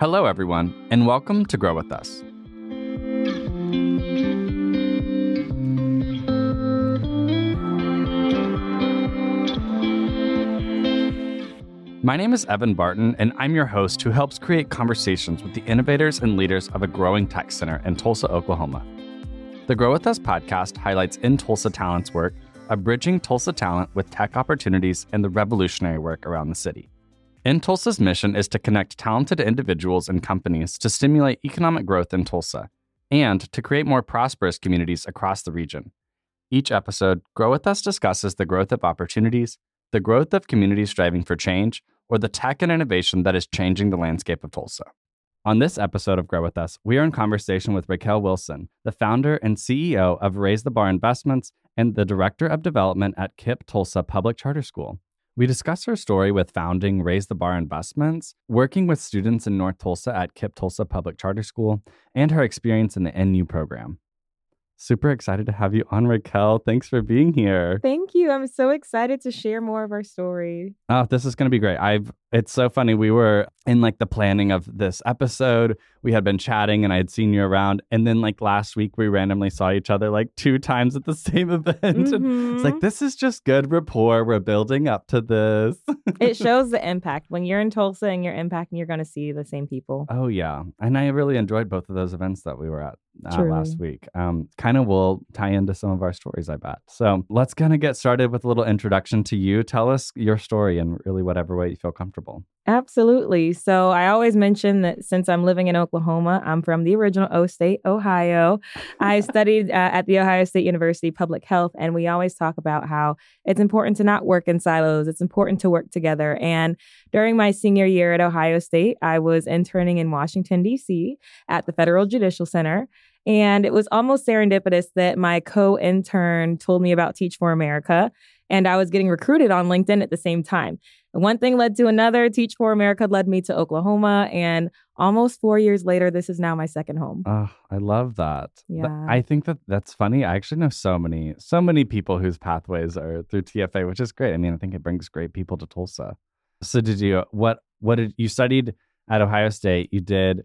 Hello, everyone, and welcome to Grow With Us. My name is Evan Barton, and I'm your host who helps create conversations with the innovators and leaders of a growing tech center in Tulsa, Oklahoma. The Grow With Us podcast highlights in Tulsa Talent's work of bridging Tulsa talent with tech opportunities and the revolutionary work around the city. In Tulsa's mission is to connect talented individuals and companies to stimulate economic growth in Tulsa and to create more prosperous communities across the region. Each episode, Grow With Us discusses the growth of opportunities, the growth of communities striving for change, or the tech and innovation that is changing the landscape of Tulsa. On this episode of Grow With Us, we are in conversation with Raquel Wilson, the founder and CEO of Raise the Bar Investments and the Director of Development at KIPP Tulsa Public Charter School. We discuss her story with founding Raise the Bar Investments, working with students in North Tulsa at KIPP Tulsa Public Charter School, and her experience in the NU program. Super excited to have you on, Raquel. Thanks for being here. Thank you. I'm so excited to share more of our story. Oh, this is going to be great. I've it's so funny. We were in like the planning of this episode. We had been chatting and I had seen you around. And then like last week we randomly saw each other like two times at the same event. Mm-hmm. it's like this is just good rapport. We're building up to this. it shows the impact. When you're in Tulsa and you're impacting, you're gonna see the same people. Oh yeah. And I really enjoyed both of those events that we were at uh, last week. Um, kind of will tie into some of our stories, I bet. So let's kind of get started with a little introduction to you. Tell us your story in really whatever way you feel comfortable. Absolutely. So I always mention that since I'm living in Oklahoma, I'm from the original O State, Ohio. I studied uh, at the Ohio State University Public Health, and we always talk about how it's important to not work in silos. It's important to work together. And during my senior year at Ohio State, I was interning in Washington, D.C. at the Federal Judicial Center. And it was almost serendipitous that my co intern told me about Teach for America. And I was getting recruited on LinkedIn at the same time. One thing led to another. Teach for America led me to Oklahoma. And almost four years later, this is now my second home. Oh, I love that. Yeah. I think that that's funny. I actually know so many, so many people whose pathways are through TFA, which is great. I mean, I think it brings great people to Tulsa. So did you, what, what did you studied at Ohio State? You did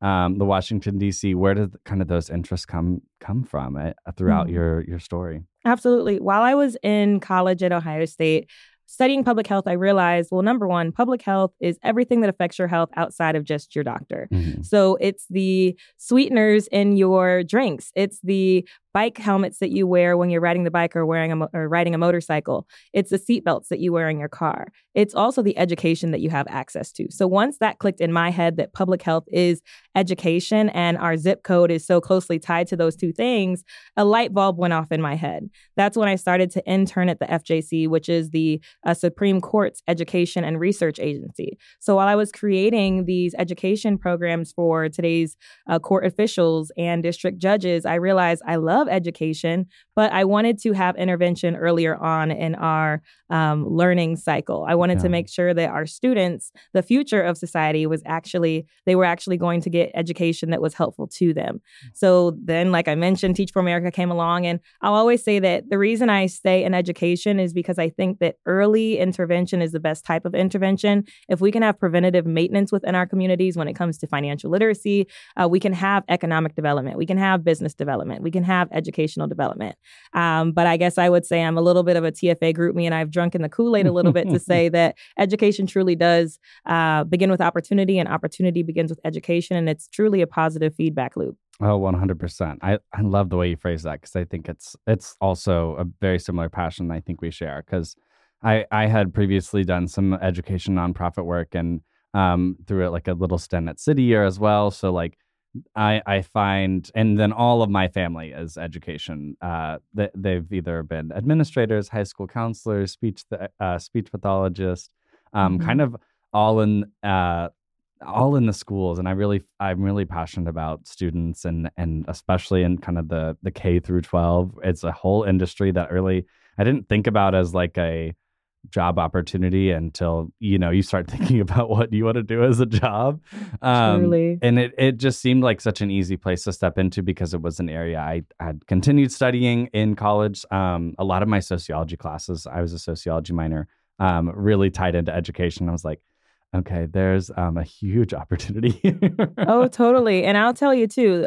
um, the Washington D.C. Where did kind of those interests come come from uh, throughout mm. your your story? Absolutely. While I was in college at Ohio State, studying public health, I realized, well, number one, public health is everything that affects your health outside of just your doctor. Mm-hmm. So it's the sweeteners in your drinks, it's the bike helmets that you wear when you're riding the bike or wearing a mo- or riding a motorcycle. It's the seatbelts that you wear in your car. It's also the education that you have access to. So once that clicked in my head that public health is education and our zip code is so closely tied to those two things, a light bulb went off in my head. That's when I started to intern at the FJC, which is the uh, Supreme Court's education and research agency. So while I was creating these education programs for today's uh, court officials and district judges, I realized I love love education, but I wanted to have intervention earlier on in our um, learning cycle. I wanted yeah. to make sure that our students, the future of society, was actually they were actually going to get education that was helpful to them. Mm. So then, like I mentioned, Teach for America came along, and I'll always say that the reason I stay in education is because I think that early intervention is the best type of intervention. If we can have preventative maintenance within our communities when it comes to financial literacy, uh, we can have economic development, we can have business development, we can have educational development. Um, but I guess I would say I'm a little bit of a TFA group me, and I've drunk in the Kool Aid a little bit to say that education truly does uh, begin with opportunity, and opportunity begins with education, and it's truly a positive feedback loop. Oh, 100%. I, I love the way you phrase that because I think it's it's also a very similar passion I think we share because I, I had previously done some education nonprofit work and um, through it like a little stint at City Year as well. So like I I find, and then all of my family is education. Uh, they, they've either been administrators, high school counselors, speech th- uh, speech pathologists, um, mm-hmm. kind of all in uh, all in the schools. And I really I'm really passionate about students and and especially in kind of the the K through 12. It's a whole industry that really I didn't think about as like a job opportunity until you know you start thinking about what you want to do as a job um, Truly. and it, it just seemed like such an easy place to step into because it was an area i had continued studying in college um, a lot of my sociology classes i was a sociology minor um, really tied into education i was like okay, there's um, a huge opportunity. oh, totally. And I'll tell you too.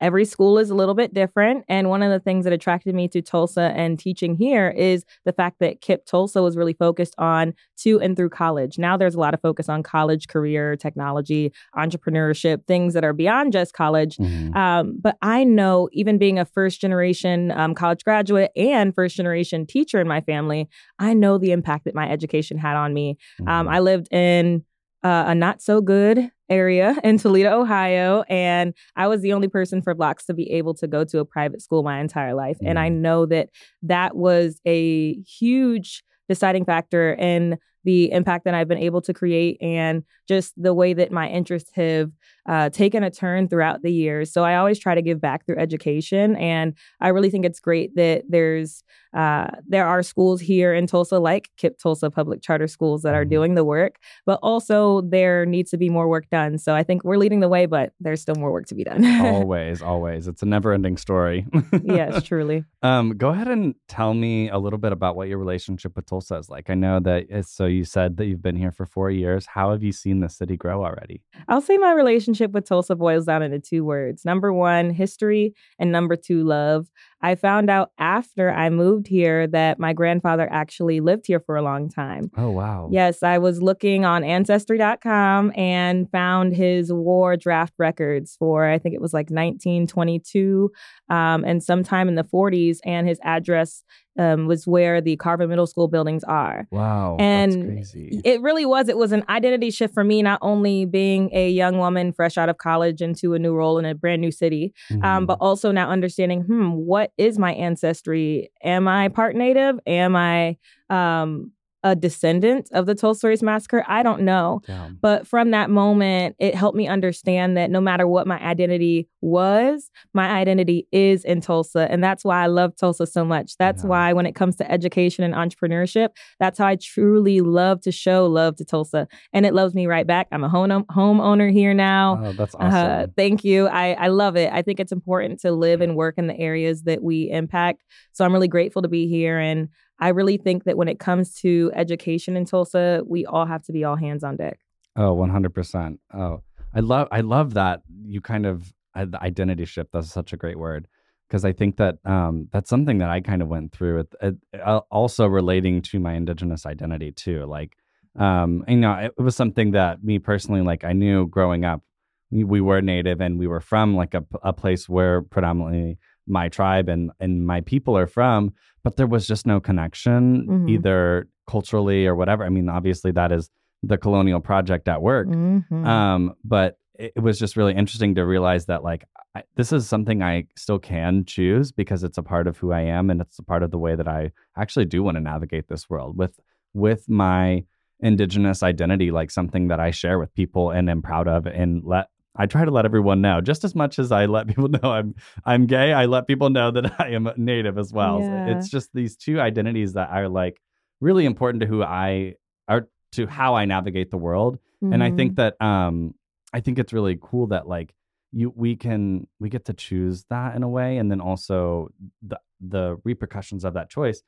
Every school is a little bit different. And one of the things that attracted me to Tulsa and teaching here is the fact that KIPP Tulsa was really focused on to and through college. Now there's a lot of focus on college, career, technology, entrepreneurship, things that are beyond just college. Mm-hmm. Um, but I know, even being a first generation um, college graduate and first generation teacher in my family, I know the impact that my education had on me. Um, mm-hmm. Um, I lived in uh, a not so good area in Toledo, Ohio. And I was the only person for blocks to be able to go to a private school my entire life. Mm. And I mm. know that that was a huge deciding factor in the impact that I've been able to create and just the way that my interests have uh, taken a turn throughout the years. So I always try to give back through education, and I really think it's great that there's uh, there are schools here in Tulsa, like KIPP Tulsa Public Charter Schools, that are mm-hmm. doing the work, but also there needs to be more work done. So I think we're leading the way, but there's still more work to be done. always, always. It's a never ending story. yes, truly. Um, go ahead and tell me a little bit about what your relationship with Tulsa is like. I know that, so you said that you've been here for four years. How have you seen the city grow already? I'll say my relationship with Tulsa boils down into two words number one, history, and number two, love. I found out after I moved here that my grandfather actually lived here for a long time. Oh, wow. Yes, I was looking on ancestry.com and found his war draft records for, I think it was like 1922 um, and sometime in the 40s. And his address um, was where the Carver Middle School buildings are. Wow. And it really was. It was an identity shift for me, not only being a young woman fresh out of college into a new role in a brand new city, mm-hmm. um, but also now understanding, hmm, what is my ancestry? Am I part native? Am I um, a descendant of the Tulsa Race Massacre? I don't know. Damn. But from that moment, it helped me understand that no matter what my identity was, my identity is in Tulsa. And that's why I love Tulsa so much. That's yeah. why when it comes to education and entrepreneurship, that's how I truly love to show love to Tulsa. And it loves me right back. I'm a home homeowner here now. Oh, that's uh, awesome. Uh, thank you. I, I love it. I think it's important to live and work in the areas that we impact. So I'm really grateful to be here. And I really think that when it comes to education in Tulsa, we all have to be all hands on deck. Oh, 100%. Oh, I love I love that you kind of the identity shift. That's such a great word because I think that um, that's something that I kind of went through. It, uh, also relating to my indigenous identity too. Like, um, you know, it, it, was something that me personally, like, I knew growing up, we, we were native and we were from like a, a place where predominantly my tribe and and my people are from but there was just no connection mm-hmm. either culturally or whatever i mean obviously that is the colonial project at work mm-hmm. um, but it, it, was just really interesting to realize that like I, this is something i still can choose because it's a part of who i am and it's a part of the way that i actually do want to navigate this world with with my indigenous identity like something that i share with people and am proud of and let I try to let everyone know just as much as I let people know I'm I'm gay. I let people know that I am a native as well. Yeah. So it's just these two identities that are like really important to who I are to how I navigate the world. Mm-hmm. And I think mm-hmm. that um I think it's really cool that like you we can we get to choose that in a way and then also the the repercussions of that choice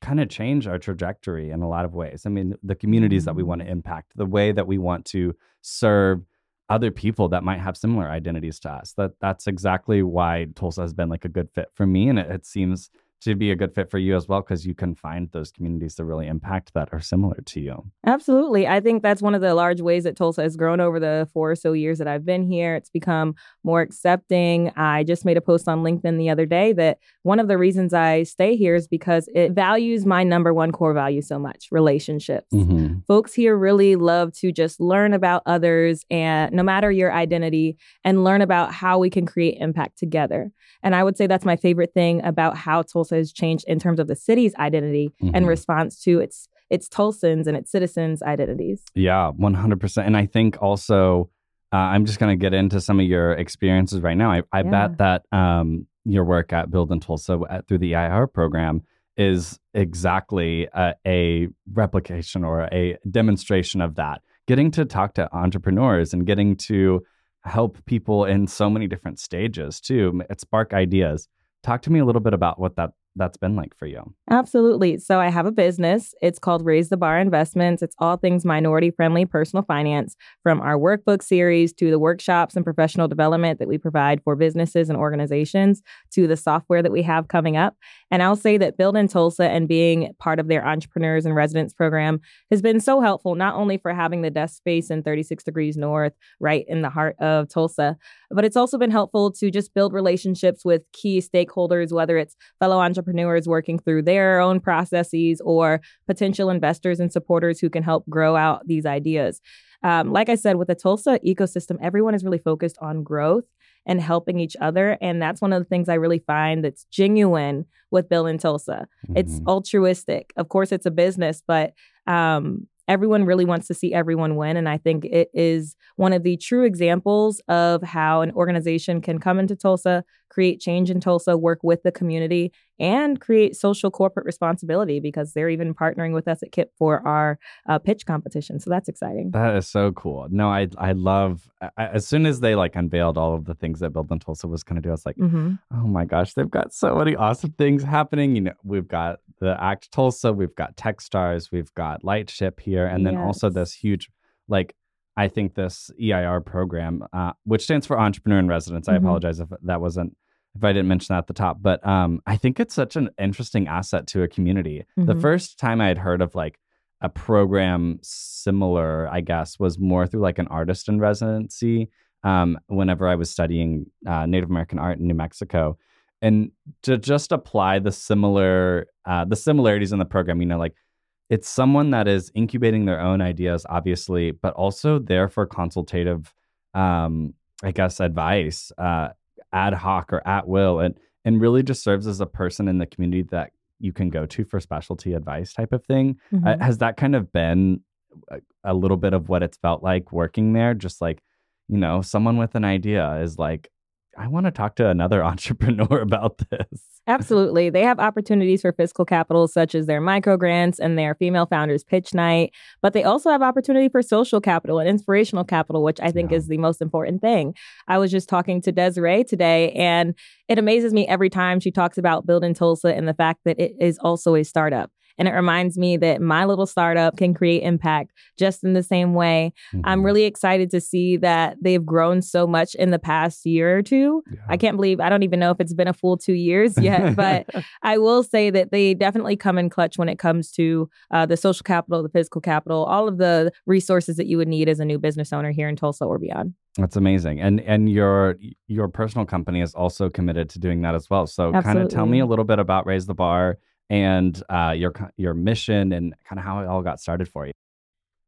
kind of change our trajectory in a lot of ways. I mean, the communities mm-hmm. that we want to mm-hmm. impact, the way that we want to serve other people that might have similar identities to us. That that's exactly why Tulsa has been like a good fit for me, and it, it seems to be a good fit for you as well because you can find those communities to really impact that are similar to you. Absolutely. I think that's one of the large ways that Tulsa has grown over the four or so years that I've been here. It's become more accepting. I just made a post on LinkedIn the other day that one of the reasons I stay here is because it values my number one core value so much relationships. Mm-hmm. Folks here really love to just learn about others and no matter your identity and learn about how we can create impact together. And I would say that's my favorite thing about how Tulsa has changed in terms of the city's identity mm-hmm. in response to its its Tulsans and its citizens' identities. Yeah, one hundred percent. And I think also, uh, I'm just going to get into some of your experiences right now. I, I yeah. bet that um, your work at Build in Tulsa at, through the EIR program is exactly a, a replication or a demonstration of that. Getting to talk to entrepreneurs and getting to help people in so many different stages too. It spark ideas. Talk to me a little bit about what that that's been like for you. Absolutely. So I have a business. It's called Raise the Bar Investments. It's all things minority friendly personal finance from our workbook series to the workshops and professional development that we provide for businesses and organizations to the software that we have coming up. And I'll say that Build in Tulsa and being part of their entrepreneurs and residents program has been so helpful, not only for having the desk space in 36 degrees north, right in the heart of Tulsa, but it's also been helpful to just build relationships with key stakeholders, whether it's fellow entrepreneurs working through their own processes or potential investors and supporters who can help grow out these ideas. Um, like I said, with the Tulsa ecosystem, everyone is really focused on growth and helping each other. And that's one of the things I really find that's genuine with Build in Tulsa. Mm-hmm. It's altruistic. Of course, it's a business, but um, everyone really wants to see everyone win. And I think it is one of the true examples of how an organization can come into Tulsa, create change in Tulsa, work with the community, and create social corporate responsibility because they're even partnering with us at KIPP for our uh, pitch competition. So that's exciting. That is so cool. No, I I love I, as soon as they like unveiled all of the things that Build in Tulsa was going to do. I was like, mm-hmm. oh my gosh, they've got so many awesome things happening. You know, we've got the Act Tulsa, we've got Techstars, we've got Lightship here, and then yes. also this huge like I think this EIR program, uh, which stands for Entrepreneur in Residence. Mm-hmm. I apologize if that wasn't if I didn't mention that at the top, but um, I think it's such an interesting asset to a community. Mm-hmm. The first time I had heard of like a program similar, I guess, was more through like an artist in residency. Um, whenever I was studying uh, Native American art in New Mexico, and to just apply the similar uh, the similarities in the program, you know, like it's someone that is incubating their own ideas, obviously, but also there for consultative, um, I guess, advice. Uh, ad hoc or at will and and really just serves as a person in the community that you can go to for specialty advice type of thing. Mm-hmm. Uh, has that kind of been a, a, little bit of what it's felt like working there? Just like, you know, someone with an idea is like, I want to talk to another entrepreneur about this. Absolutely. They have opportunities for fiscal capital, such as their micro grants and their female founders pitch night. But they also have opportunity for social capital and inspirational capital, which I think yeah. is the most important thing. I was just talking to Desiree today, and it amazes me every time she talks about Build in Tulsa and the fact that it is also a startup. And it reminds me that my little startup can create impact just in the same way. Mm-hmm. I'm really excited to see that they've grown so much in the past year or two. Yeah. I can't believe, I don't even know if it's been a full two years yet, but I will say that they definitely come in clutch when it comes to uh, the social capital, the physical capital, all of the resources that you would need as a new business owner here in Tulsa or beyond. That's amazing. And and your your personal company is also committed to doing that as well. So kind of tell me a little bit about Raise the Bar and uh, your your mission and kind of how it all got started for you.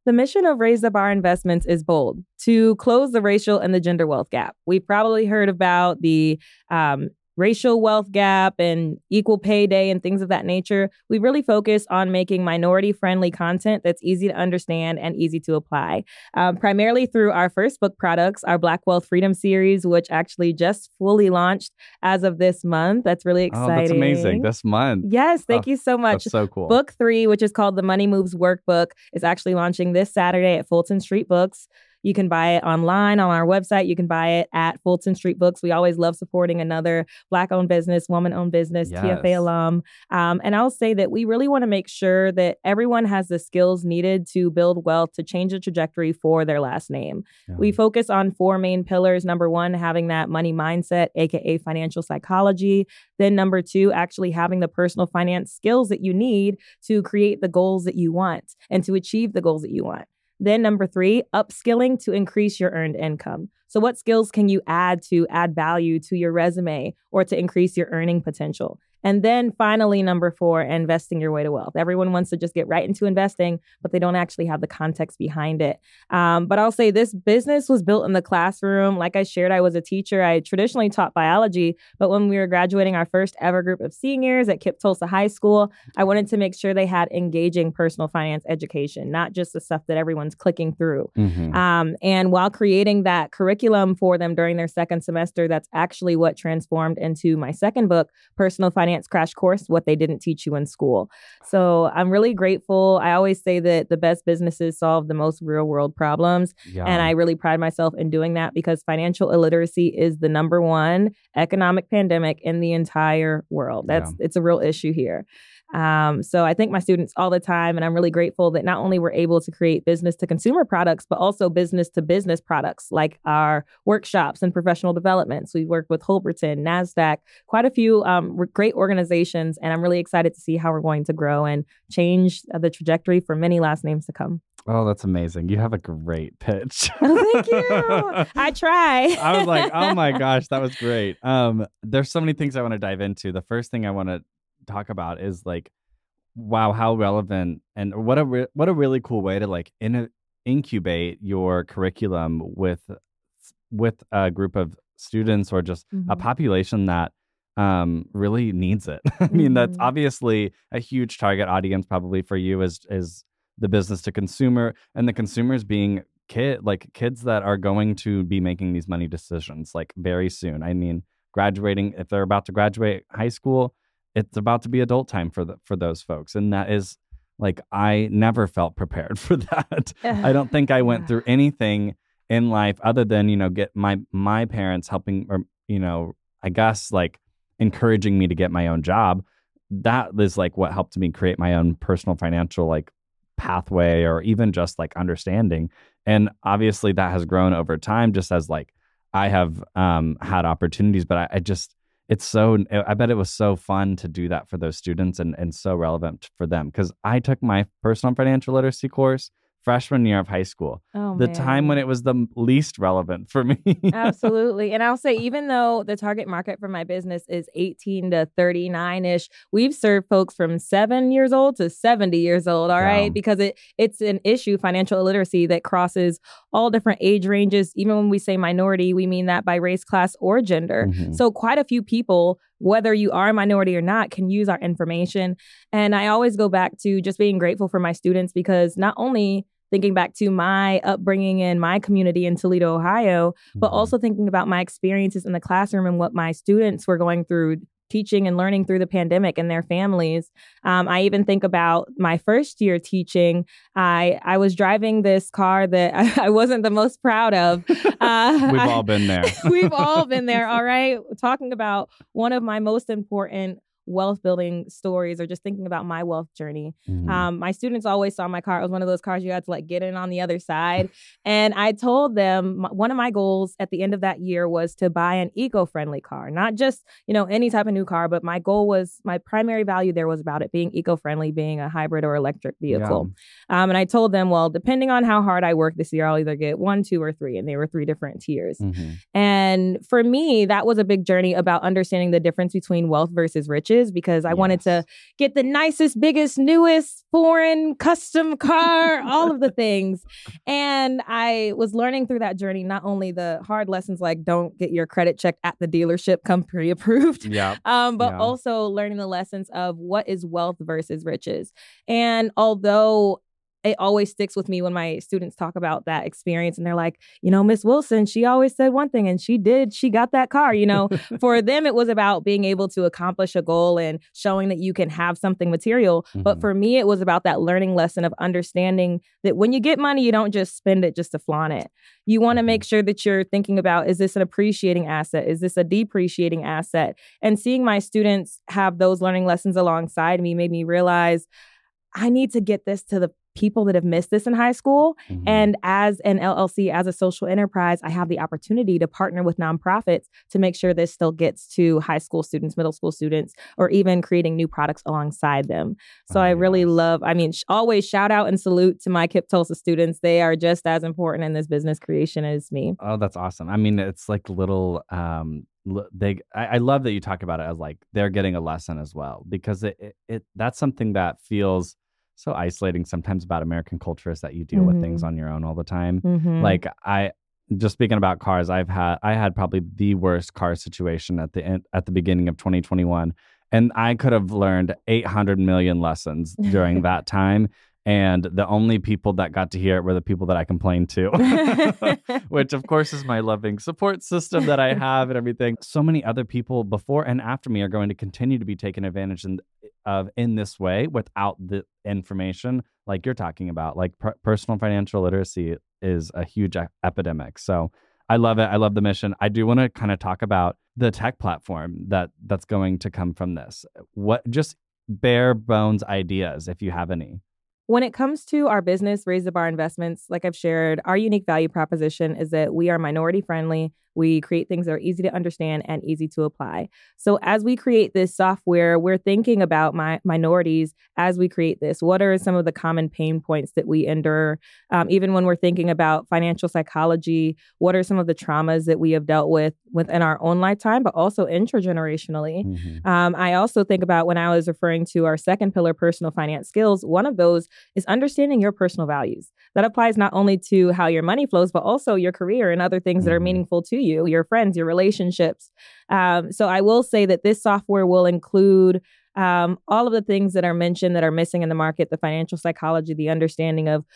The mission of Raise the Bar Investments is bold to close the racial and the gender wealth gap. We've probably heard about the um, racial wealth gap and equal pay day and things of that nature, we really focus on making minority friendly content that's easy to understand and easy to apply. Um, primarily through our first book products, our Black Wealth Freedom series, which actually just fully launched as of this month. That's really exciting. Oh, that's amazing. This month. Yes, thank oh, you so much. That's so cool. Book three, which is called the Money Moves Workbook, is actually launching this Saturday at Fulton Street Books. You can buy it online on our website. You can buy it at Fulton Street Books. We always love supporting another Black owned business, woman owned business, yes. TFA alum. Um, and I'll say that we really want to make sure that everyone has the skills needed to build wealth to change the trajectory for their last name. Yeah. We focus on four main pillars. Number one, having that money mindset, AKA financial psychology. Then, number two, actually having the personal finance skills that you need to create the goals that you want and to achieve the goals that you want. Then, number three, upskilling to increase your earned income. So, what skills can you add to add value to your resume or to increase your earning potential? And then finally, number four, investing your way to wealth. Everyone wants to just get right into investing, but they don't actually have the context behind it. Um, but I'll say this business was built in the classroom. Like I shared, I was a teacher. I traditionally taught biology, but when we were graduating our first ever group of seniors at KIPP Tulsa High School, I wanted to make sure they had engaging personal finance education, not just the stuff that everyone's clicking through. Mm-hmm. Um, and while creating that curriculum for them during their second semester, that's actually what transformed into my second book, Personal Finance finance crash course what they didn't teach you in school. So I'm really grateful. I always say that the best businesses solve the most real world problems. Yeah. And I really pride myself in doing that because financial illiteracy is the number one economic pandemic in the entire world. That's yeah. it's a real issue here. Um, so I thank my students all the time, and I'm really grateful that not only we're able to create business to consumer products, but also business to business products like our workshops and professional developments. We work with Holberton, NASDAQ, quite a few um, great organizations, and I'm really excited to see how we're going to grow and change the trajectory for many last names to come. Oh, that's amazing. You have a great pitch. oh, thank you. I try. I was like, oh my gosh, that was great. Um, there's so many things I want to dive into. The first thing I want to talk about is like wow how relevant and what a re- what a really cool way to like in- incubate your curriculum with with a group of students or just mm-hmm. a population that um really needs it i mean mm-hmm. that's obviously a huge target audience probably for you is is the business to consumer and the consumers being kid like kids that are going to be making these money decisions like very soon i mean graduating if they're about to graduate high school it's about to be adult time for the for those folks and that is like i never felt prepared for that. I don't think i went through anything in life other than you know get my my parents helping or you know i guess like encouraging me to get my own job. That is like what helped me create my own personal financial like pathway or even just like understanding. And obviously that has grown over time just as like i have um had opportunities but I, I just it's so i bet it was so fun to do that for those students and, and so relevant for them because i took my personal financial literacy course freshman year of high school. Oh, the man. time when it was the least relevant for me. Absolutely. And I'll say, even though the target market for my business is 18 to 39 ish, we've served folks from seven years old to 70 years old. All right, Because it it's an issue, financial illiteracy, that crosses all different age ranges. Even when we say minority, we mean that by race, class, or gender. Mm-hmm. So quite a few people whether you are a minority or not, can use our information. And I always go back to just being grateful for my students because not only thinking back to my upbringing in my community in Toledo, Ohio, but mm-hmm. also thinking about my experiences in the classroom and what my students were going through teaching and learning through the pandemic and their families. Um, I even think about my first year teaching. I I was driving this car that I, I wasn't the most proud of. Uh, we've all been there. we've all been there. All right, talking about one of my most important wealth building stories or just thinking about my wealth journey. Mm-hmm. Um, my students always saw my car. It was one of those cars you had to like get in on the other side. and I told them one of my goals at the end of that year was to buy an eco friendly car, not just, you know, any type of new car, but my goal was my primary value there was about it being eco friendly, being a hybrid or electric vehicle. Yeah. Um, and I told them, well, depending on how hard I work this year, I'll either get one, two, or three. And they were three different tiers. Mm-hmm. And for me, that was a big journey about understanding the difference between wealth versus riches because I yes. wanted to get the nicest, biggest, newest foreign custom car, all of the things. And I was learning through that journey not only the hard lessons like don't get your credit checked at the dealership, come pre approved, yeah. Um, but yeah. also learning the lessons of what is wealth versus riches. And although it always sticks with me when my students talk about that experience and they're like, you know, Miss Wilson, she always said one thing and she did, she got that car. You know, for them, it was about being able to accomplish a goal and showing that you can have something material. Mm-hmm. But for me, it was about that learning lesson of understanding that when you get money, you don't just spend it just to flaunt it. You want to make mm-hmm. sure that you're thinking about is this an appreciating asset? Is this a depreciating asset? And seeing my students have those learning lessons alongside me made me realize I need to get this to the people that have missed this in high school. Mm-hmm. And as an LLC, as a social enterprise, I have the opportunity to partner with nonprofits to make sure this still gets to high school students, middle school students, or even creating new products alongside them. So oh, I really yes. love, I mean, sh- always shout out and salute to my KIPP Tulsa students. They are just as important in this business creation as me. Oh, that's awesome. I mean, it's like little, um, they I, I, love that you talk about it as like they're getting a lesson as well because it, it, it that's something that feels so isolating sometimes about American culture is that you deal mm-hmm. with things mm-hmm. on your own all the time. Mm-hmm. Like I just speaking about cars, I've had I had probably the worst car situation at the end, at the beginning of 2021 and I could have learned 800 million lessons during that time And the only people that got to hear it were the people that I complained to, which of course is my loving support system that I have and everything. So many other people before and after me are going to continue to be taken advantage of in this way without the information like you're talking about. Like per- personal financial literacy is a huge epidemic. So I love it. I love the mission. I do want to kind of talk about the tech platform that that's going to come from this. What just bare bones ideas if you have any. When it comes to our business, Raise the Bar Investments, like I've shared, our unique value proposition is that we are minority friendly. We create things that are easy to understand and easy to apply. So as we create this software, we're thinking about my minorities as we create this. What are some of the common pain points that we endure? Um, even when we're thinking about financial psychology, what are some of the traumas that we have dealt with within our own lifetime, but also intergenerationally? Mm-hmm. Um, I also think about when I was referring to our second pillar, personal finance skills. One of those is understanding your personal values. That applies not only to how your money flows, but also your career and other things that are mm-hmm. meaningful to you, your friends, your relationships. Um, so I will say that this software will include um, all of the things that are mentioned that are missing in the market the financial psychology, the understanding of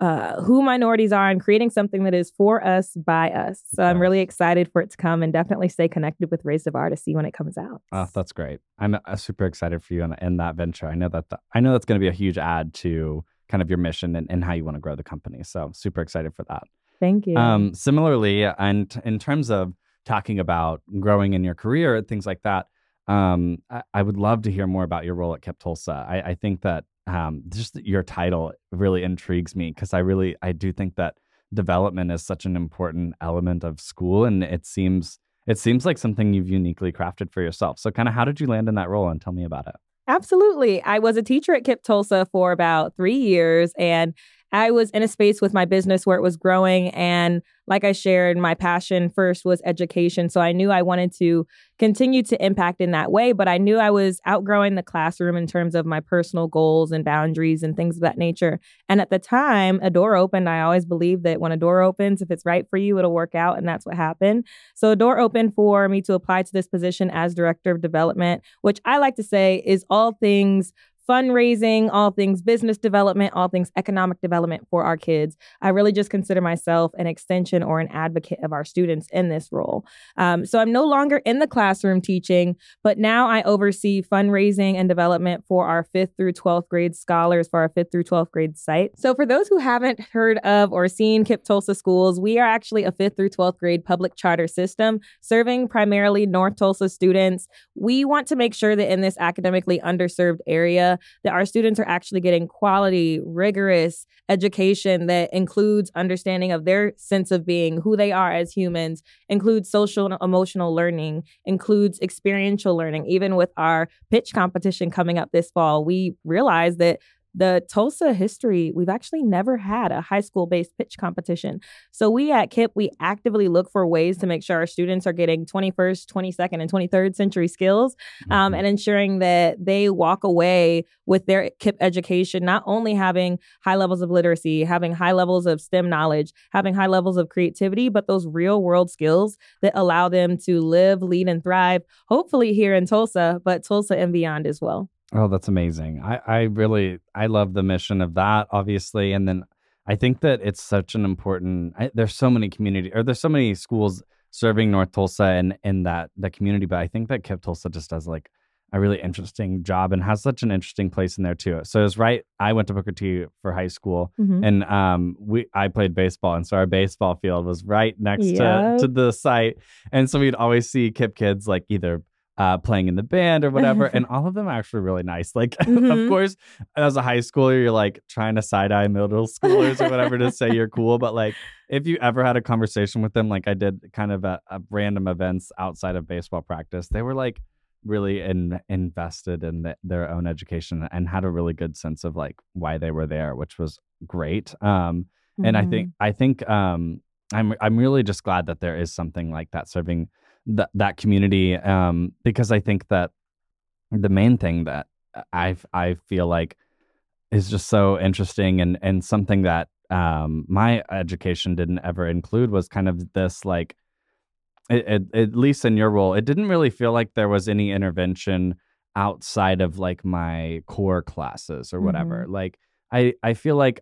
uh, who minorities are, and creating something that is for us by us. So I'm really excited for it to come and definitely stay connected with Raise of Bar to see when it comes out. Oh, that's great. I'm uh, super excited for you in that venture. I know that the, I know that's going to be a huge add to kind of your mission and, and how you want to grow the company. So super excited for that. Thank you. Um, similarly, and in terms of talking about growing in your career and things like that, um, I, I, would love to hear more about your role at KIPP Tulsa. I, I think that um, just your title really intrigues me because I really I do think that development is such an important element of school, and it seems it seems like something you've uniquely crafted for yourself. So, kind of, how did you land in that role, and tell me about it? Absolutely. I was a teacher at KIPP Tulsa for about three years, and I was in a space with my business where it was growing. And like I shared, my passion first was education. So I knew I wanted to continue to impact in that way, but I knew I was outgrowing the classroom in terms of my personal goals and boundaries and things of that nature. And at the time, a door opened. I always believe that when a door opens, if it's right for you, it'll work out. And that's what happened. So a door opened for me to apply to this position as director of development, which I like to say is all things fundraising, all things business development, all things economic development for our kids. I really just consider myself an extension or an advocate of our students in this role. Um, so I'm no longer in the classroom teaching, but now I oversee fundraising and development for our fifth through 12th grade scholars for our fifth through 12th grade site. So for those who haven't heard of or seen KIPP Tulsa schools, we are actually a fifth through 12th grade public charter system serving primarily North Tulsa students. We want to make sure that in this academically underserved area, that our students are actually getting quality, rigorous education that includes understanding of their sense of being, who they are as humans, includes social and emotional learning, includes experiential learning. Even with our pitch competition coming up this fall, we realize that the Tulsa history, we've actually never had a high school based pitch competition. So we at KIPP, we actively look for ways to make sure our students are getting 21st, 22nd, and 23rd century skills um, mm-hmm. and ensuring that they walk away with their KIPP education, not only having high levels of literacy, having high levels of STEM knowledge, having high levels of creativity, but those real world skills that allow them to live, lead, and thrive, hopefully here in Tulsa, but Tulsa and beyond as well. Oh, that's amazing. I, I really I love the mission of that, obviously. And then I think that it's such an important I, there's so many community or there's so many schools serving North Tulsa and in that the community, but I think that KIPP Tulsa just does like a really interesting job and has such an interesting place in there too. So it was right. I went to Booker T for high school, mm-hmm. and um, we I played baseball, and so our baseball field was right next to to the site, and so we'd always see KIPP kids like either uh, playing in the band or whatever. and all of them are actually really nice. Like, mm-hmm. of course, as a high schooler, you're like trying to side eye middle schoolers or whatever to say you're cool. But like, if you ever had a conversation with them, like I did kind of at, random events outside of baseball practice, they were like really in, invested in the, their own education and had a really good sense of like why they were there, which was great. Um, mm-hmm. And I think, mm-hmm. I think, um, I'm, I'm really just glad that there is something like that serving that that community um, because I think that the main thing that I I feel like is just so interesting and and something that um, my education didn't ever include was kind of this like it, it, at least in your role it didn't really feel like there was any intervention outside of like my core classes or whatever mm-hmm. like I I feel like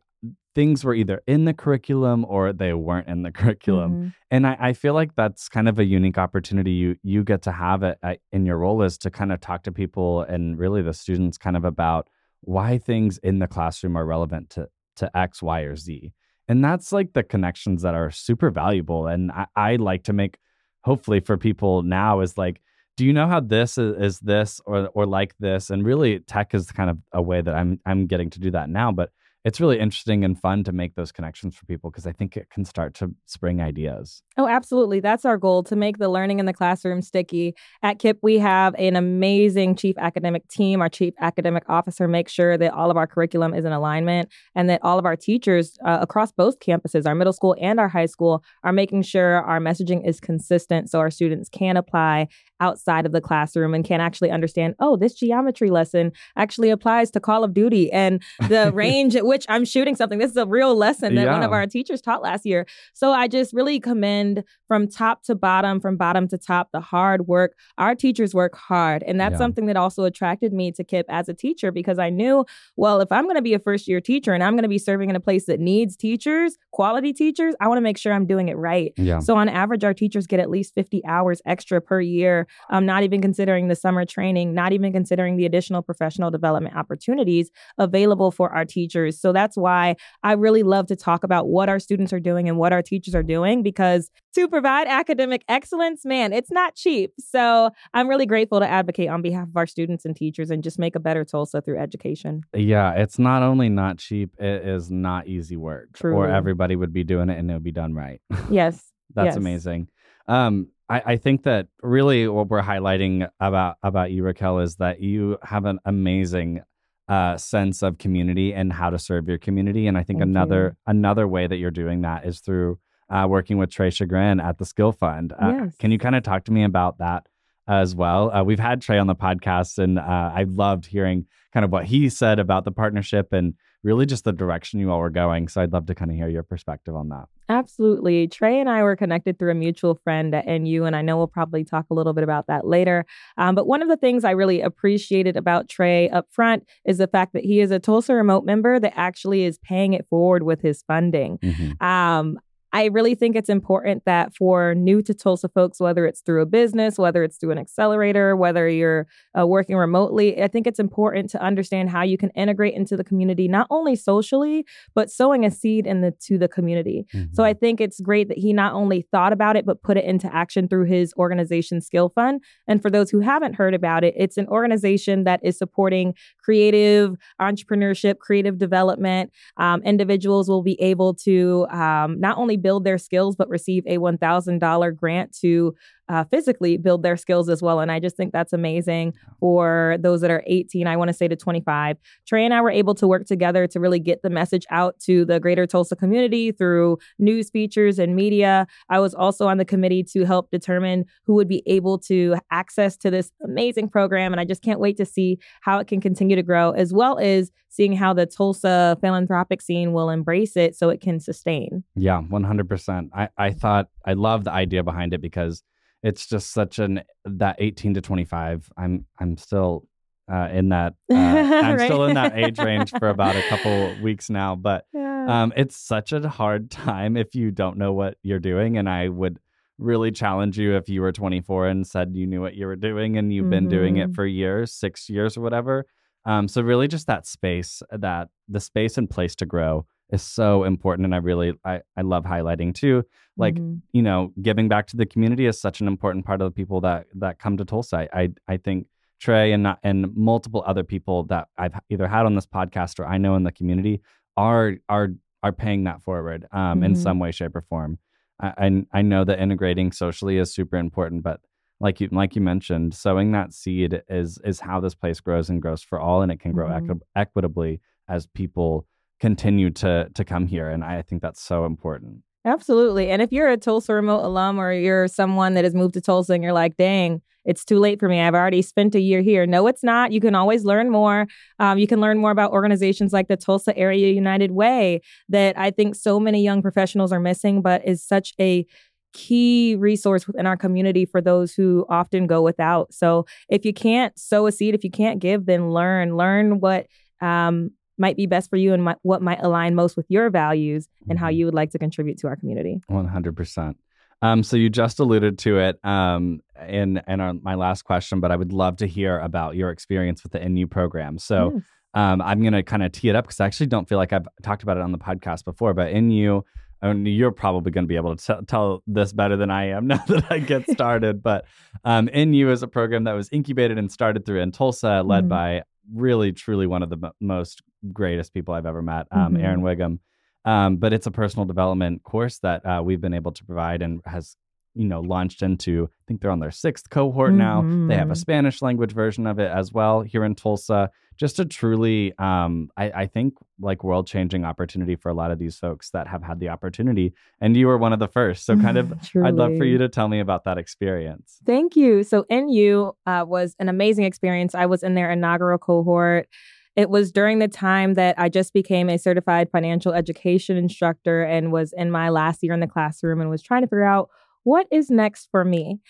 things were either in the curriculum or they weren't in the curriculum. Mm-hmm. And I, I, feel like that's kind of a unique opportunity you you get to have it at, in your role is to kind of talk to people and really the students kind of about why things in the classroom are relevant to to X, Y, or Z. And that's like the connections that are super valuable. And I, I like to make hopefully for people now is like, do you know how this is, is this or or like this? And really tech is kind of a way that I'm I'm getting to do that now. But it's really interesting and fun to make those connections for people because I think it can start to spring ideas. Oh, absolutely. That's our goal to make the learning in the classroom sticky. At KIPP, we have an amazing chief academic team. Our chief academic officer makes sure that all of our curriculum is in alignment and that all of our teachers uh, across both campuses, our middle school and our high school, are making sure our messaging is consistent so our students can apply outside of the classroom and can actually understand, oh, this geometry lesson actually applies to Call of Duty and the range at which I'm shooting something. This is a real lesson that yeah. one of our teachers taught last year. So I just really commend from top to bottom, from bottom to top, the hard work. Our teachers work hard. And that's yeah. something that also attracted me to KIPP as a teacher because I knew, well, if I'm going to be a first year teacher and I'm going to be serving in a place that needs teachers, quality teachers, I want to make sure I'm doing it right. Yeah. So on average, our teachers get at least 50 hours extra per year um, not even considering the summer training, not even considering the additional professional development opportunities available for our teachers. So that's why I really love to talk about what our students are doing and what our teachers are doing because to provide academic excellence, man, it's not cheap. So I'm really grateful to advocate on behalf of our students and teachers and just make a better Tulsa through education. Yeah, it's not only not cheap, it is not easy work. Truly. Or everybody would be doing it and it would be done right. Yes. That's yes. amazing. Um, I, I think that really what we're highlighting about about you, Raquel, is that you have an amazing uh, sense of community and how to serve your community. And I think Thank another you. another way that you're doing that is through uh, working with Trey Chagrin at the Skill Fund. Uh, yes. Can you kind of talk to me about that as well? Uh, we've had Trey on the podcast, and uh, I loved hearing kind of what he said about the partnership and really just the direction you all were going. So I'd love to kind of hear your perspective on that. Absolutely. Trey and I were connected through a mutual friend at NU, and I know we'll probably talk a little bit about that later. Um, but one of the things I really appreciated about Trey up front is the fact that he is a Tulsa remote member that actually is paying it forward with his funding. Mm-hmm. Um, I really think it's important that for new to Tulsa folks, whether it's through a business, whether it's through an accelerator, whether you're uh, working remotely, I think it's important to understand how you can integrate into the community, not only socially, but sowing a seed in the to the community. Mm-hmm. So I think it's great that he not only thought about it, but put it into action through his organization Skill Fund. And for those who haven't heard about it, it's an organization that is supporting creative entrepreneurship, creative development. Um, individuals will be able to um, not only build their skills, but receive a $1,000 grant to uh, physically build their skills as well. And I just think that's amazing for those that are 18, I want to say to 25. Trey and I were able to work together to really get the message out to the greater Tulsa community through news features and media. I was also on the committee to help determine who would be able to access to this amazing program. And I just can't wait to see how it can continue to grow, as well as seeing how the Tulsa philanthropic scene will embrace it so it can sustain. Yeah, 100%. I, I thought, I love the idea behind it because it's just such an that 18 to 25 i'm i'm still uh, in that uh, i'm right? still in that age range for about a couple weeks now but yeah. um, it's such a hard time if you don't know what you're doing and i would really challenge you if you were 24 and said you knew what you were doing and you've mm-hmm. been doing it mm-hmm. for years six years or whatever um, so really just that space that the space and place to grow is so important and i really i, I love highlighting too like mm-hmm. you know giving back to the community is such an important part of the people that that come to tulsa i i think trey and not, and multiple other people that i've either had on this podcast or i know in the community are are are paying that forward um, mm-hmm. in some way shape or form I, I, I know that integrating socially is super important but like you like you mentioned sowing that seed is is how this place grows and grows for all and it can grow mm-hmm. equi- equitably as people continue to to come here and i think that's so important. Absolutely and if you're a tulsa remote alum or you're someone that has moved to tulsa and you're like dang it's too late for me. I've already spent a year here. No it's not. You can always learn more. Um, you can learn more about organizations like the tulsa area united way that i think so many young professionals are missing but is such a key resource within our community for those who often go without. So if you can't sow a seed if you can't give then learn. Learn what um, might be best for you and my, what might align most with your values and how mm-hmm. you would like to contribute to our community. 100%. Um, so you just alluded to it um, in in our, my last question, but I would love to hear about your experience with the NU program. So yes. um, I'm going to kind of tee it up because I actually don't feel like I've talked about it on the podcast before. But NU, and you're probably going to be able to t- tell this better than I am now that I get started. but um, NU is a program that was incubated and started through in Tulsa, led mm-hmm. by really, truly one of the m- most greatest people I've ever met, um, mm-hmm. Aaron Wiggum. Um, but it's a personal development course that uh, we've been able to provide and has you know launched into i think they're on their sixth cohort mm-hmm. now they have a mm-hmm. spanish language version of it as well here in tulsa just a truly um, I, I, think like world changing opportunity for a lot of these folks that have had the opportunity and you were one of the first so kind of i'd love for you to tell me about that experience thank you so nu uh, was an amazing experience i was in their inaugural cohort it was during the time that I just became a certified financial education instructor and was in my last year in the classroom and was trying to figure out what is next for me.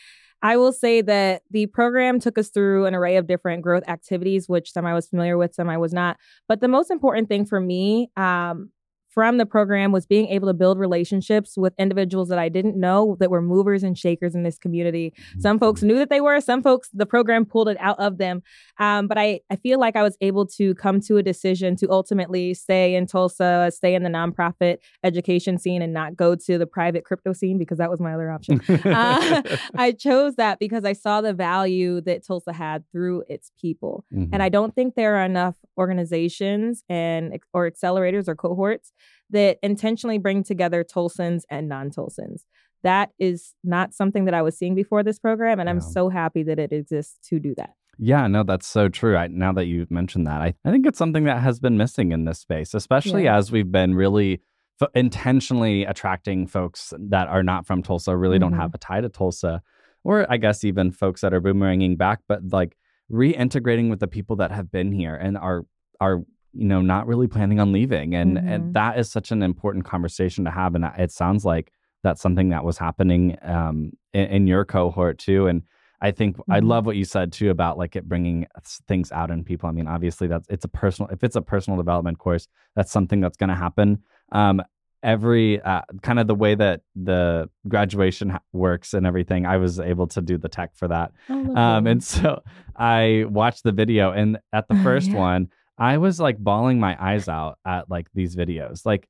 I will say that the program took us through an array of different growth activities, which some I was familiar with, some I was not. But the most important thing for me um, from the program was being able to build relationships with individuals that I didn't know that were movers and shakers in this community. Some folks knew that they were, some folks, the program pulled it out of them. Um, but I, I feel like I was able to come to a decision to ultimately stay in Tulsa, stay in the nonprofit education scene, and not go to the private crypto scene because that was my other option. uh, I chose that because I saw the value that Tulsa had through its people. Mm-hmm. And I don't think there are enough organizations and or accelerators or cohorts that intentionally bring together Tulsans and non Tulsans. That is not something that I was seeing before this program, and I'm so happy that it exists to do that. Yeah, no, that's so true. I, now that you mentioned that, I, I think it's something that has been missing in this space, especially yeah. as we've been really f- intentionally attracting folks that are not from Tulsa, really mm-hmm. don't have a tie to Tulsa, or I guess even folks that are boomeranging back, but like reintegrating with the people that have been here and are are you know not really planning on leaving and mm-hmm. and that is such an important conversation to have and it sounds like that's something that was happening um, in, in, your cohort too and i think mm-hmm. i love what you said too about like it bringing things out in people i mean obviously that's it's a personal if it's a personal development course that's something that's going to happen um, every uh, kind of the way that the graduation ha- works and everything i was able to do the tech for that oh, um, and so i watched the video and at the first yeah. one I was like bawling my eyes out at like these videos. Like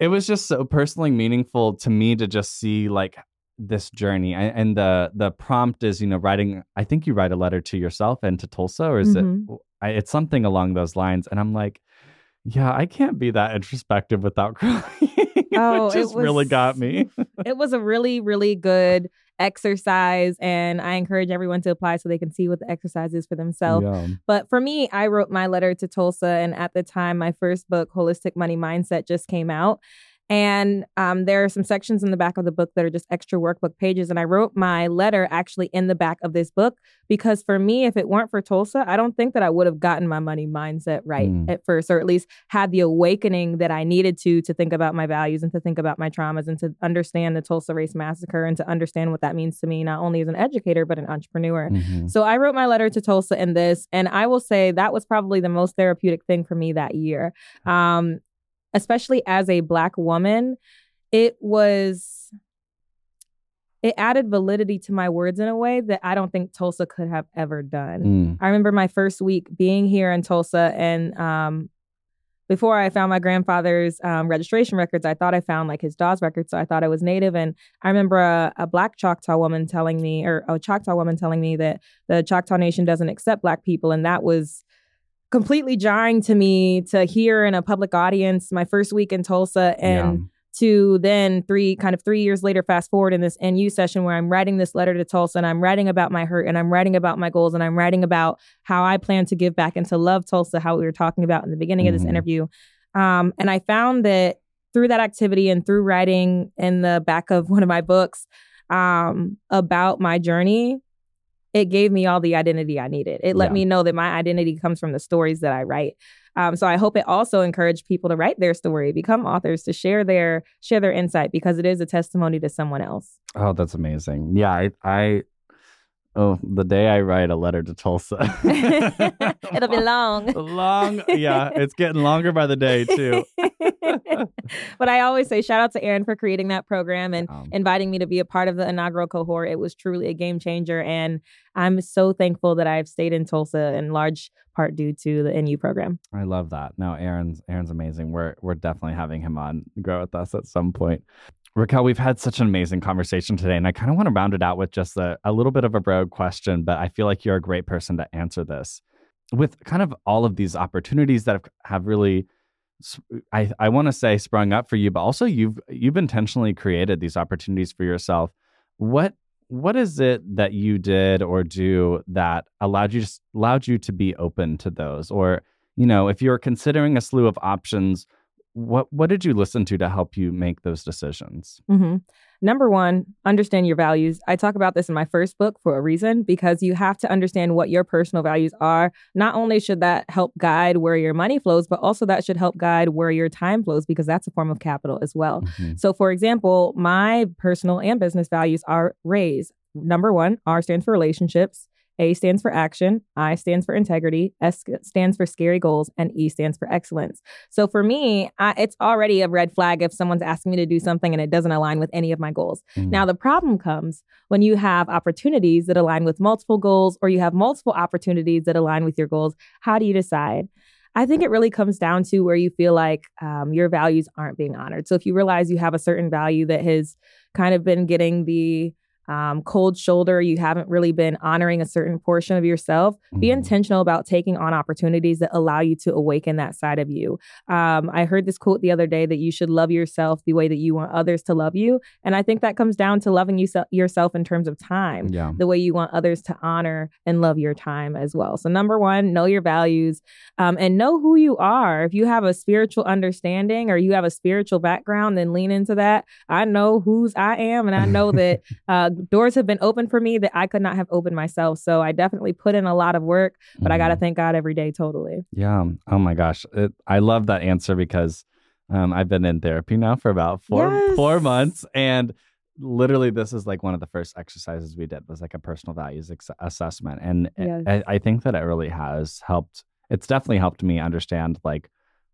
it was just so personally meaningful to me to just see like this journey and the the prompt is you know writing i think you write a letter to yourself and to tulsa or is mm-hmm. it it's something along those lines and i'm like yeah i can't be that introspective without crying oh it just was, really got me it was a really really good exercise and I encourage everyone to apply so they can see what the exercise is for themselves. Yeah. But for me, I wrote my letter to Tulsa and at the time my first book Holistic Money Mindset just came out and um, there are some sections in the back of the book that are just extra workbook pages. And I wrote my letter actually in the back of this book because for me, if it weren't for Tulsa, I don't think that I would have gotten my money mindset right mm. at first, or at least had the awakening that I needed to to think about my values and to think about my traumas and to understand the Tulsa Race Massacre and to understand what that means to me, not only as an educator, but an entrepreneur. Mm-hmm. So I wrote my letter to Tulsa in this. And I will say that was probably the most therapeutic thing for me that year. Um, especially as a black woman, it was it added validity to my words in a way that I don't think Tulsa could have ever done. Mm. I remember my first week being here in Tulsa and um, before I found my grandfather's um, registration records, I thought I found like his Dawes records. So I thought I was native. And I remember a, a, black Choctaw woman telling me, or a Choctaw woman telling me that the Choctaw Nation doesn't accept black people. And that was completely jarring to me to hear in a public audience my first week in Tulsa and yeah. to then three kind of three years later fast forward in this NU session where I'm writing this letter to Tulsa and I'm writing about my hurt and I'm writing about my goals and I'm writing about how I plan to give back and to love Tulsa how we were talking about in the beginning mm-hmm. of this mm-hmm. interview um, and I found that through that activity and through writing in the back of one of my books um, about my journey it gave me all the identity I needed. It let yeah. me know that my identity comes from the stories that I write. Um, so I hope it also encouraged people to write their story, become authors, to share their share their insight because it is a testimony to someone else. Oh, that's amazing. Yeah, I, I Oh, the day I write a letter to Tulsa. It'll be long. long. Yeah, it's getting longer by the day, too. but I always say shout out to Aaron for creating that program and um, inviting me to be a part of the inaugural cohort. It was truly a game changer. And I'm so thankful that I've stayed in Tulsa in large part due to the NU program. I love that. No, Aaron's Aaron's amazing. We're we're definitely having him on grow with us at some point. Raquel, we've had such an amazing conversation today, and I kind of want to round it out with just a, a little bit of a broad question, but I feel like you're a great person to answer this. With kind of all of these opportunities that have, have really, I, I want to say sprung up for you, but also you've you've intentionally created these opportunities for yourself. What what is it that you did or do that allowed you allowed you to be open to those? Or you know, if you're considering a slew of options, what what did you listen to to help you make those decisions? Mm-hmm. Number one, understand your values. I talk about this in my first book for a reason because you have to understand what your personal values are. Not only should that help guide where your money flows, but also that should help guide where your time flows because that's a form of capital as well. Mm-hmm. So, for example, my personal and business values are RAISE. Number one, R stands for relationships. A stands for action, I stands for integrity, S stands for scary goals, and E stands for excellence. So for me, I, it's already a red flag if someone's asking me to do something and it doesn't align with any of my goals. Mm. Now, the problem comes when you have opportunities that align with multiple goals or you have multiple opportunities that align with your goals. How do you decide? I think it really comes down to where you feel like um, your values aren't being honored. So if you realize you have a certain value that has kind of been getting the um, cold shoulder, you haven't really been honoring a certain portion of yourself, mm-hmm. be intentional about taking on opportunities that allow you to awaken that side of you. Um, I heard this quote the other day that you should love yourself the way that you want others to love you. And I think that comes down to loving you se- yourself in terms of time, yeah. the way you want others to honor and love your time as well. So, number one, know your values um, and know who you are. If you have a spiritual understanding or you have a spiritual background, then lean into that. I know whose I am, and I know that. Uh, doors have been open for me that I could not have opened myself. So I definitely put in a lot of work, but mm-hmm. I got to thank God every day totally. Yeah. Oh my gosh. It, I love that answer because um, I've been in therapy now for about four yes. four months and literally this is like one of the first exercises we did was like a personal values ex- assessment and yes. I, I think that it really has helped it's definitely helped me understand like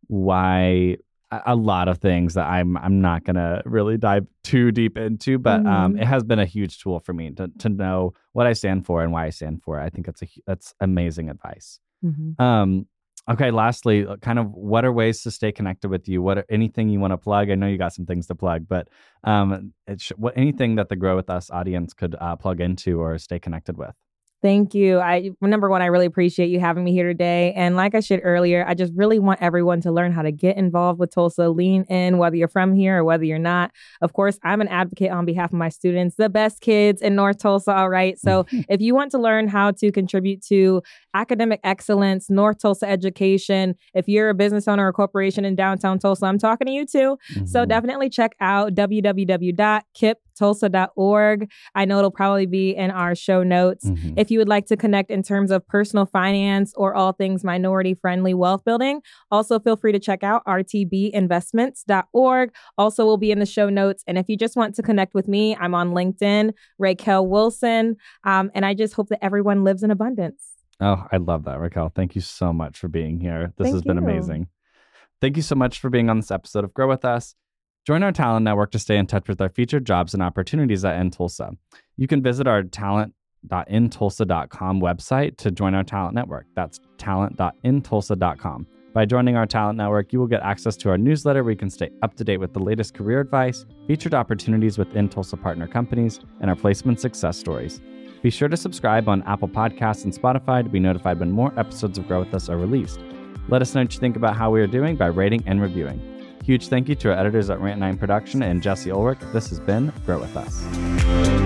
why a lot of things that I'm I'm not gonna really dive too deep into, but um, mm-hmm. um, it has been a huge tool for me to to know what I stand for and why I stand for. It. I think that's a that's amazing advice. Mm-hmm. Um, okay, lastly, uh, kind of what are ways to stay connected with you? What are, anything you want to plug? I know you got some things to plug, but um, it's what anything that the Grow with Us audience could uh, plug into or stay connected with. Thank you. I number one, I really appreciate you having me here today. And like I said earlier, I just really want everyone to learn how to get involved with Tulsa, lean in, whether you're from here or whether you're not. Of course, I'm an advocate on behalf of my students, the best kids in North Tulsa. All right. So if you want to learn how to contribute to academic excellence, North Tulsa education, if you're a business owner or corporation in downtown Tulsa, I'm talking to you too. Mm-hmm. So definitely check out www.kipp tulsa.org. I know it'll probably be in our show notes. Mm-hmm. If you would like to connect in terms of personal finance or all things minority friendly wealth building, also feel free to check out rtbinvestments.org. Also, will be in the show notes. And if you just want to connect with me, I'm on LinkedIn, Raquel Wilson. Um, and I just hope that everyone lives in abundance. Oh, I love that, Raquel. Thank you so much for being here. This Thank has been amazing. Thank you so much for being on this episode of Grow With Us. Join our talent network to stay in touch with our featured jobs and opportunities at InTulsa. You can visit our talent.intulsa.com website to join our talent network. That's talent.intulsa.com. By joining our talent network, you will get access to our newsletter where you can stay up to date with the latest career advice, featured opportunities with InTulsa partner companies, and our placement success stories. Be sure to subscribe on Apple Podcasts and Spotify to be notified when more episodes of Grow With Us are released. Let us know what you think about how we are doing by rating and reviewing. Huge thank you to our editors at Rant 9 Production and Jesse Ulrich. This has been Grow With Us.